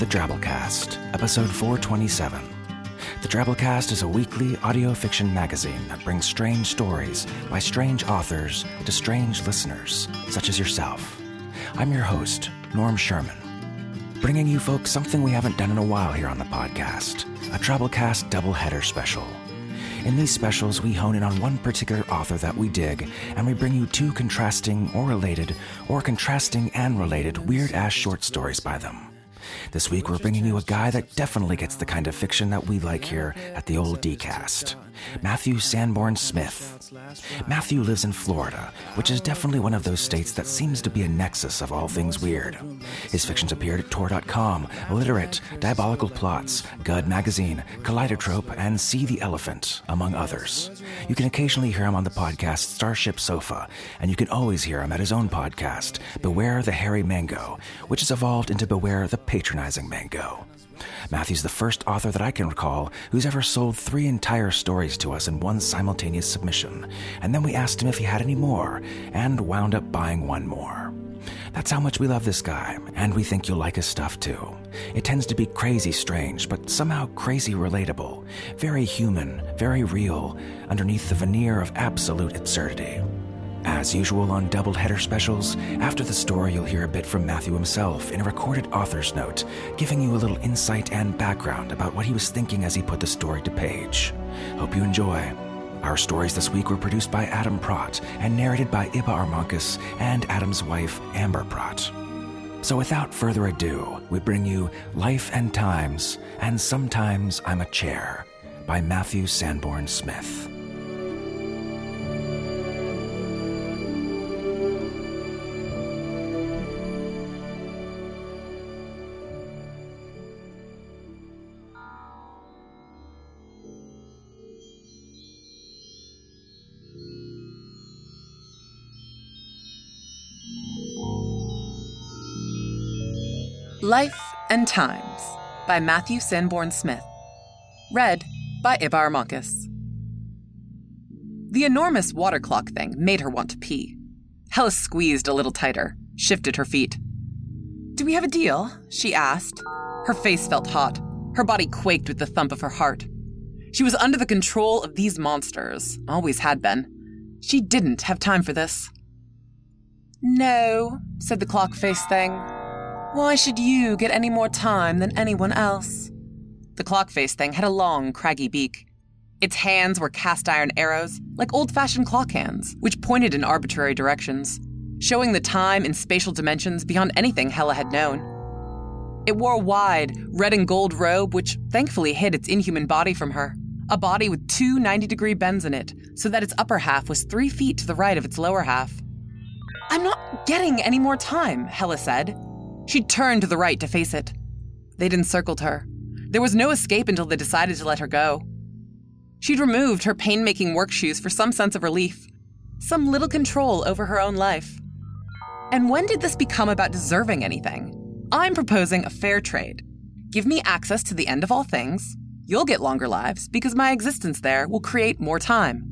the Drabblecast, episode 427. The Drabblecast is a weekly audio fiction magazine that brings strange stories by strange authors to strange listeners, such as yourself. I'm your host, Norm Sherman, bringing you folks something we haven't done in a while here on the podcast a Drabblecast doubleheader special. In these specials, we hone in on one particular author that we dig, and we bring you two contrasting or related, or contrasting and related weird ass short stories by them. This week, we're bringing you a guy that definitely gets the kind of fiction that we like here at the old DCast Matthew Sanborn Smith. Matthew lives in Florida, which is definitely one of those states that seems to be a nexus of all things weird. His fictions appeared at Tor.com, Illiterate, Diabolical Plots, Gud Magazine, Kaleidotrope, and See the Elephant, among others. You can occasionally hear him on the podcast Starship Sofa, and you can always hear him at his own podcast, Beware the Hairy Mango, which has evolved into Beware the Patronizing Mango. Matthew's the first author that I can recall who's ever sold three entire stories to us in one simultaneous submission, and then we asked him if he had any more, and wound up buying one more. That's how much we love this guy, and we think you'll like his stuff too. It tends to be crazy strange, but somehow crazy relatable, very human, very real, underneath the veneer of absolute absurdity. As usual on double header specials, after the story you'll hear a bit from Matthew himself in a recorded author's note, giving you a little insight and background about what he was thinking as he put the story to page. Hope you enjoy. Our stories this week were produced by Adam Pratt and narrated by Iba Armankis and Adam's wife, Amber Pratt. So without further ado, we bring you Life and Times and Sometimes I'm a Chair by Matthew Sanborn Smith. Life and Times by Matthew Sanborn Smith. Read by Iba Armankis. The enormous water clock thing made her want to pee. Hella squeezed a little tighter, shifted her feet. Do we have a deal? she asked. Her face felt hot. Her body quaked with the thump of her heart. She was under the control of these monsters, always had been. She didn't have time for this. No, said the clock face thing. Why should you get any more time than anyone else? The clock face thing had a long, craggy beak. Its hands were cast iron arrows, like old fashioned clock hands, which pointed in arbitrary directions, showing the time in spatial dimensions beyond anything Hella had known. It wore a wide, red and gold robe, which thankfully hid its inhuman body from her. A body with two 90 degree bends in it, so that its upper half was three feet to the right of its lower half. I'm not getting any more time, Hella said. She turned to the right to face it. They'd encircled her. There was no escape until they decided to let her go. She'd removed her pain making work shoes for some sense of relief, some little control over her own life. And when did this become about deserving anything? I'm proposing a fair trade. Give me access to the end of all things. You'll get longer lives because my existence there will create more time.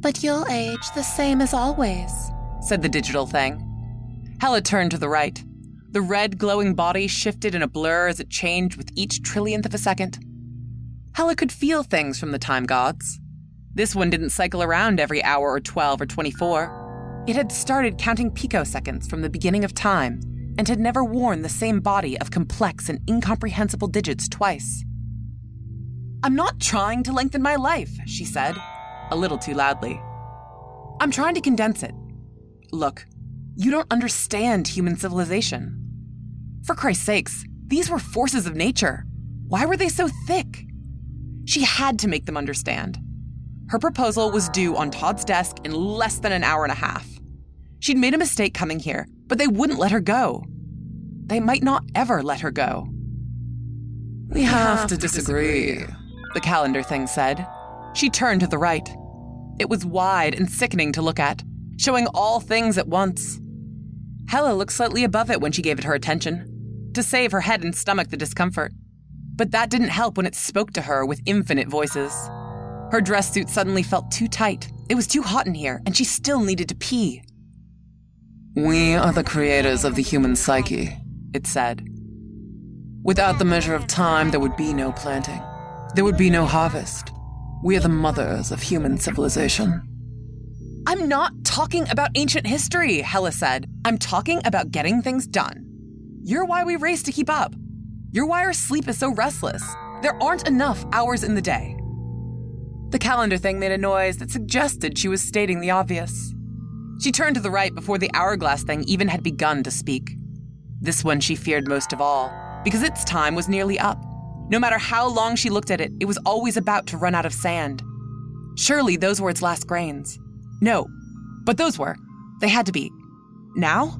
But you'll age the same as always, said the digital thing. Hella turned to the right. The red glowing body shifted in a blur as it changed with each trillionth of a second. Hella could feel things from the time gods. This one didn't cycle around every hour or 12 or 24. It had started counting picoseconds from the beginning of time and had never worn the same body of complex and incomprehensible digits twice. I'm not trying to lengthen my life, she said, a little too loudly. I'm trying to condense it. Look, you don't understand human civilization. For Christ's sakes, these were forces of nature. Why were they so thick? She had to make them understand. Her proposal was due on Todd's desk in less than an hour and a half. She'd made a mistake coming here, but they wouldn't let her go. They might not ever let her go. We have to disagree, the calendar thing said. She turned to the right. It was wide and sickening to look at, showing all things at once. Hella looked slightly above it when she gave it her attention, to save her head and stomach the discomfort. But that didn't help when it spoke to her with infinite voices. Her dress suit suddenly felt too tight. It was too hot in here, and she still needed to pee. We are the creators of the human psyche, it said. Without the measure of time, there would be no planting. There would be no harvest. We are the mothers of human civilization. I'm not talking about ancient history, Hella said. I'm talking about getting things done. You're why we race to keep up. You're why our sleep is so restless. There aren't enough hours in the day. The calendar thing made a noise that suggested she was stating the obvious. She turned to the right before the hourglass thing even had begun to speak. This one she feared most of all, because its time was nearly up. No matter how long she looked at it, it was always about to run out of sand. Surely those were its last grains. No, but those were. They had to be. Now?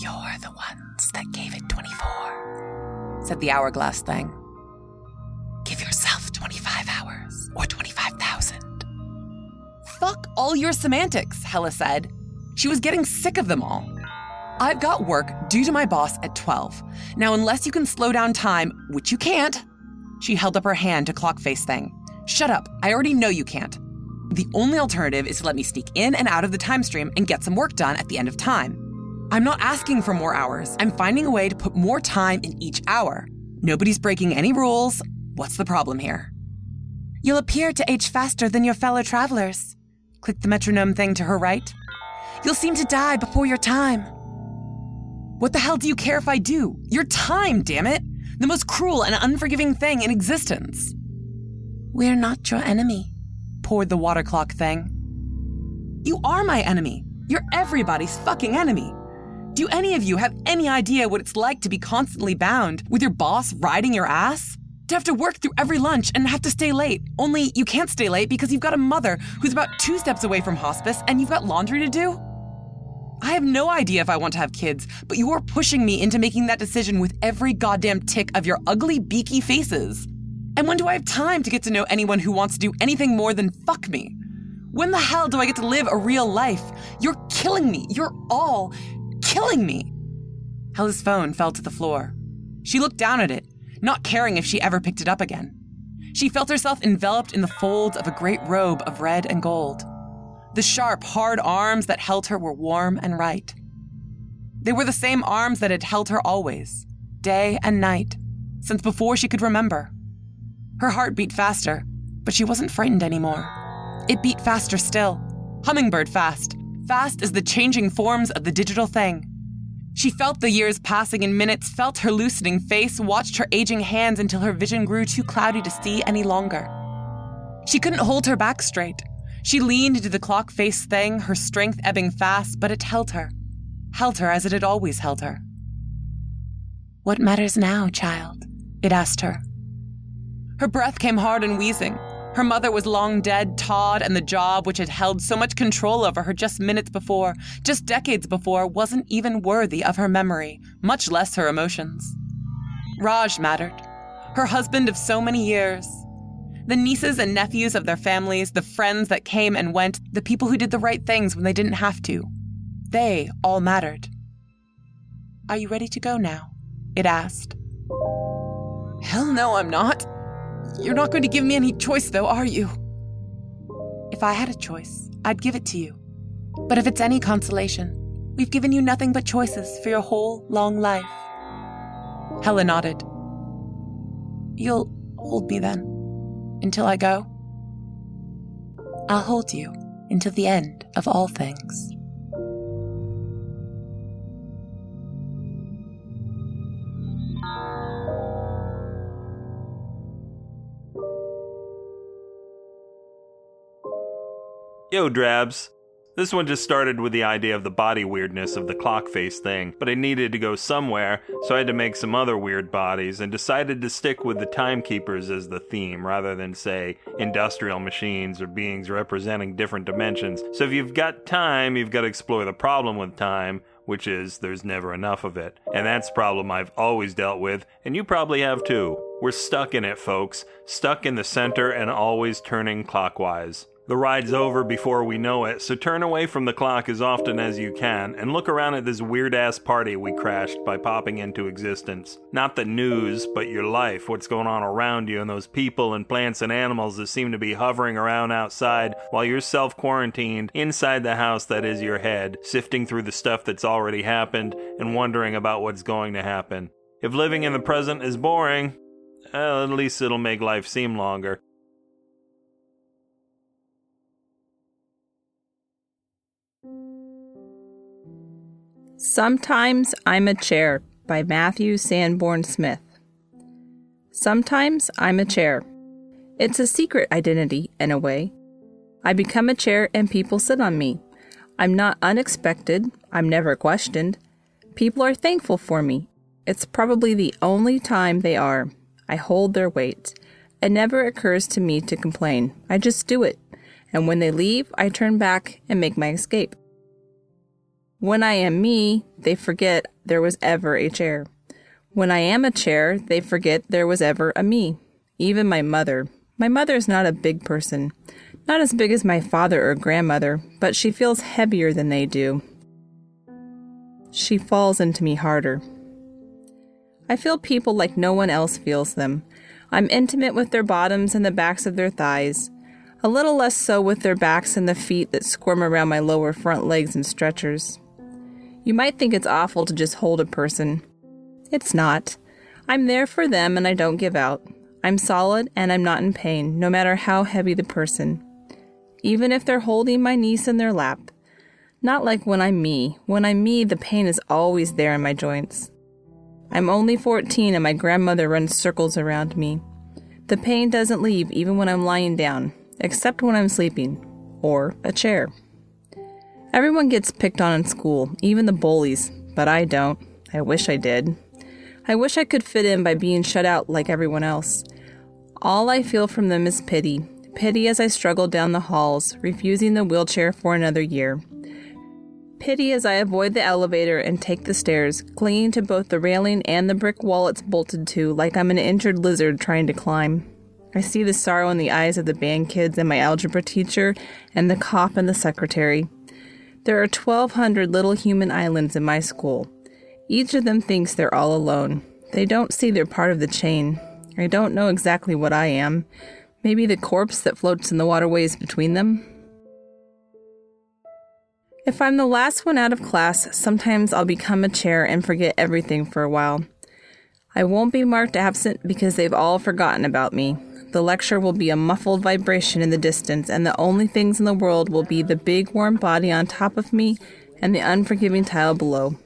You're the ones that gave it 24, said the hourglass thing. Give yourself 25 hours or 25,000. Fuck all your semantics, Hella said. She was getting sick of them all. I've got work due to my boss at 12. Now, unless you can slow down time, which you can't, she held up her hand to Clockface Thing. Shut up. I already know you can't. The only alternative is to let me sneak in and out of the time stream and get some work done at the end of time. I'm not asking for more hours. I'm finding a way to put more time in each hour. Nobody's breaking any rules. What's the problem here? You'll appear to age faster than your fellow travelers. Click the metronome thing to her right. You'll seem to die before your time. What the hell do you care if I do? Your time, damn it! The most cruel and unforgiving thing in existence. We're not your enemy, poured the water clock thing. You are my enemy. You're everybody's fucking enemy. Do any of you have any idea what it's like to be constantly bound with your boss riding your ass? To have to work through every lunch and have to stay late. Only you can't stay late because you've got a mother who's about two steps away from hospice and you've got laundry to do? I have no idea if I want to have kids, but you're pushing me into making that decision with every goddamn tick of your ugly, beaky faces. And when do I have time to get to know anyone who wants to do anything more than fuck me? When the hell do I get to live a real life? You're killing me. You're all killing me. Hella's phone fell to the floor. She looked down at it, not caring if she ever picked it up again. She felt herself enveloped in the folds of a great robe of red and gold. The sharp, hard arms that held her were warm and right. They were the same arms that had held her always, day and night, since before she could remember. Her heart beat faster, but she wasn't frightened anymore. It beat faster still, hummingbird fast, fast as the changing forms of the digital thing. She felt the years passing in minutes, felt her loosening face, watched her aging hands until her vision grew too cloudy to see any longer. She couldn't hold her back straight. She leaned into the clock face thing, her strength ebbing fast, but it held her. Held her as it had always held her. What matters now, child? It asked her. Her breath came hard and wheezing. Her mother was long dead, Todd, and the job which had held so much control over her just minutes before, just decades before, wasn't even worthy of her memory, much less her emotions. Raj mattered. Her husband of so many years, the nieces and nephews of their families, the friends that came and went, the people who did the right things when they didn't have to. They all mattered. Are you ready to go now? It asked. Hell no, I'm not. You're not going to give me any choice, though, are you? If I had a choice, I'd give it to you. But if it's any consolation, we've given you nothing but choices for your whole long life. Hella nodded. You'll hold me then until I go? I'll hold you until the end of all things. Yo, Drabs. This one just started with the idea of the body weirdness of the clock face thing, but I needed to go somewhere, so I had to make some other weird bodies and decided to stick with the timekeepers as the theme rather than, say, industrial machines or beings representing different dimensions. So if you've got time, you've got to explore the problem with time, which is there's never enough of it. And that's a problem I've always dealt with, and you probably have too. We're stuck in it, folks. Stuck in the center and always turning clockwise. The ride's over before we know it, so turn away from the clock as often as you can and look around at this weird ass party we crashed by popping into existence. Not the news, but your life, what's going on around you, and those people and plants and animals that seem to be hovering around outside while you're self quarantined inside the house that is your head, sifting through the stuff that's already happened and wondering about what's going to happen. If living in the present is boring, well, at least it'll make life seem longer. Sometimes I'm a Chair by Matthew Sanborn Smith. Sometimes I'm a chair. It's a secret identity, in a way. I become a chair and people sit on me. I'm not unexpected, I'm never questioned. People are thankful for me. It's probably the only time they are. I hold their weight. It never occurs to me to complain. I just do it. And when they leave, I turn back and make my escape. When I am me, they forget there was ever a chair. When I am a chair, they forget there was ever a me. Even my mother. My mother is not a big person. Not as big as my father or grandmother, but she feels heavier than they do. She falls into me harder. I feel people like no one else feels them. I'm intimate with their bottoms and the backs of their thighs. A little less so with their backs and the feet that squirm around my lower front legs and stretchers. You might think it's awful to just hold a person. It's not. I'm there for them and I don't give out. I'm solid and I'm not in pain, no matter how heavy the person. Even if they're holding my niece in their lap. Not like when I'm me. When I'm me, the pain is always there in my joints. I'm only 14 and my grandmother runs circles around me. The pain doesn't leave even when I'm lying down, except when I'm sleeping, or a chair. Everyone gets picked on in school, even the bullies, but I don't. I wish I did. I wish I could fit in by being shut out like everyone else. All I feel from them is pity. Pity as I struggle down the halls, refusing the wheelchair for another year. Pity as I avoid the elevator and take the stairs, clinging to both the railing and the brick wall it's bolted to like I'm an injured lizard trying to climb. I see the sorrow in the eyes of the band kids and my algebra teacher, and the cop and the secretary. There are 1,200 little human islands in my school. Each of them thinks they're all alone. They don't see they're part of the chain. I don't know exactly what I am. Maybe the corpse that floats in the waterways between them? If I'm the last one out of class, sometimes I'll become a chair and forget everything for a while. I won't be marked absent because they've all forgotten about me. The lecture will be a muffled vibration in the distance, and the only things in the world will be the big warm body on top of me and the unforgiving tile below.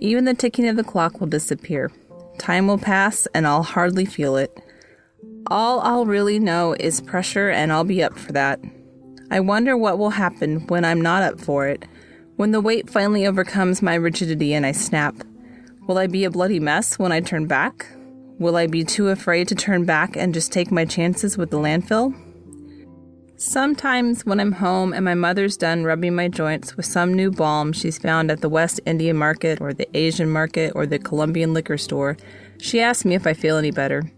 Even the ticking of the clock will disappear. Time will pass, and I'll hardly feel it. All I'll really know is pressure, and I'll be up for that. I wonder what will happen when I'm not up for it, when the weight finally overcomes my rigidity and I snap. Will I be a bloody mess when I turn back? Will I be too afraid to turn back and just take my chances with the landfill? Sometimes when I'm home and my mother's done rubbing my joints with some new balm she's found at the West Indian market or the Asian market or the Colombian liquor store, she asks me if I feel any better.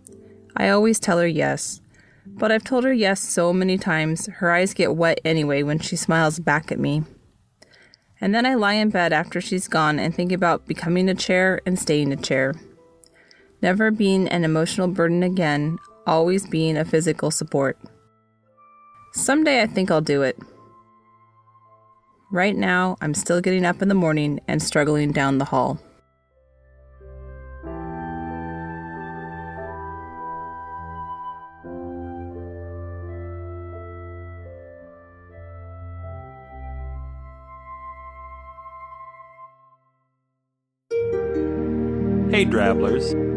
I always tell her yes. But I've told her yes so many times, her eyes get wet anyway when she smiles back at me. And then I lie in bed after she's gone and think about becoming a chair and staying a chair never being an emotional burden again, always being a physical support. Someday I think I'll do it. Right now, I'm still getting up in the morning and struggling down the hall. Hey, Drabblers.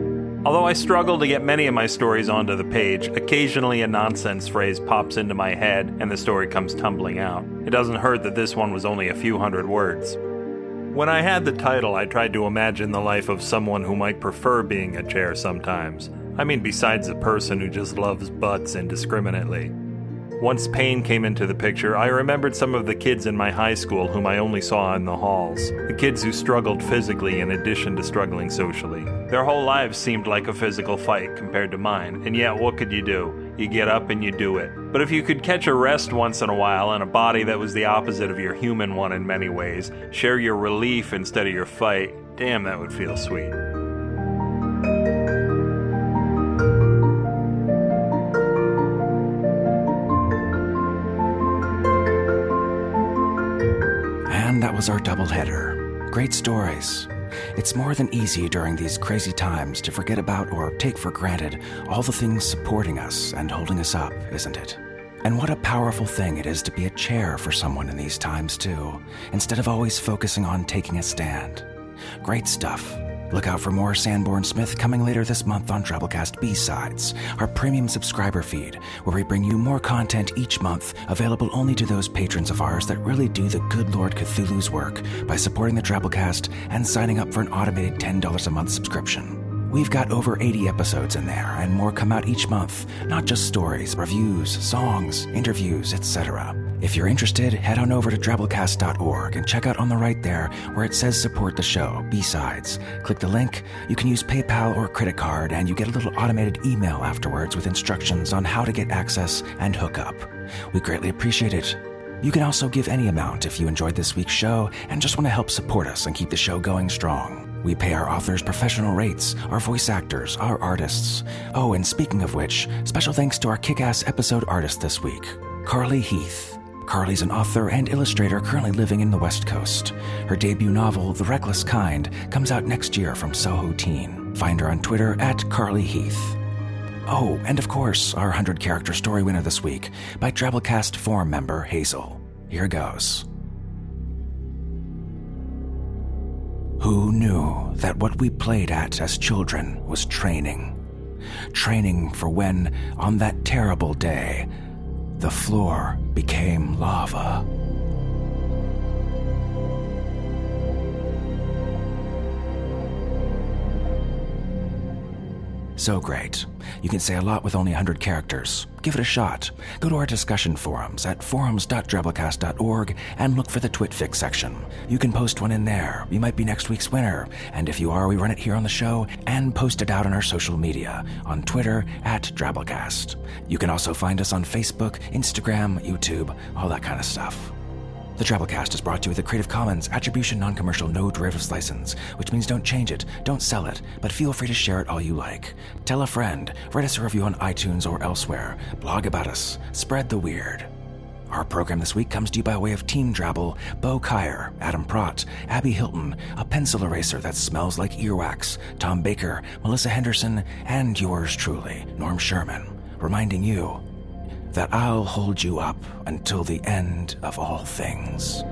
Although I struggle to get many of my stories onto the page, occasionally a nonsense phrase pops into my head and the story comes tumbling out. It doesn't hurt that this one was only a few hundred words. When I had the title, I tried to imagine the life of someone who might prefer being a chair sometimes. I mean, besides the person who just loves butts indiscriminately. Once pain came into the picture, I remembered some of the kids in my high school whom I only saw in the halls. The kids who struggled physically in addition to struggling socially. Their whole lives seemed like a physical fight compared to mine, and yet what could you do? You get up and you do it. But if you could catch a rest once in a while in a body that was the opposite of your human one in many ways, share your relief instead of your fight, damn, that would feel sweet. And that was our doubleheader. Great stories, It's more than easy during these crazy times to forget about or take for granted all the things supporting us and holding us up, isn't it? And what a powerful thing it is to be a chair for someone in these times, too, instead of always focusing on taking a stand. Great stuff. Look out for more Sanborn Smith coming later this month on Drabblecast B-Sides, our premium subscriber feed, where we bring you more content each month, available only to those patrons of ours that really do the good Lord Cthulhu's work by supporting the Drabblecast and signing up for an automated $10 a month subscription. We've got over 80 episodes in there, and more come out each month, not just stories, reviews, songs, interviews, etc. If you're interested, head on over to drabblecast.org and check out on the right there where it says support the show, B-Sides. Click the link, you can use PayPal or credit card, and you get a little automated email afterwards with instructions on how to get access and hook up. We greatly appreciate it. You can also give any amount if you enjoyed this week's show and just want to help support us and keep the show going strong. We pay our authors professional rates, our voice actors, our artists. Oh, and speaking of which, special thanks to our kick ass episode artist this week, Carly Heath. Carly's an author and illustrator currently living in the West Coast. Her debut novel, The Reckless Kind, comes out next year from Soho Teen. Find her on Twitter at Carly Heath. Oh, and of course, our 100 character story winner this week by Drabblecast forum member Hazel. Here goes. Who knew that what we played at as children was training? Training for when, on that terrible day, the floor became lava. So great. You can say a lot with only 100 characters. Give it a shot. Go to our discussion forums at forums.drabblecast.org and look for the Twitfics section. You can post one in there. You might be next week's winner. And if you are, we run it here on the show and post it out on our social media on Twitter at Drabblecast. You can also find us on Facebook, Instagram, YouTube, all that kind of stuff. The Drabblecast is brought to you with a Creative Commons Attribution Non Commercial No Derivatives License, which means don't change it, don't sell it, but feel free to share it all you like. Tell a friend, write us a review on iTunes or elsewhere, blog about us, spread the weird. Our program this week comes to you by way of Team Drabble, Bo Kyer, Adam Pratt, Abby Hilton, a pencil eraser that smells like earwax, Tom Baker, Melissa Henderson, and yours truly, Norm Sherman, reminding you that I'll hold you up until the end of all things.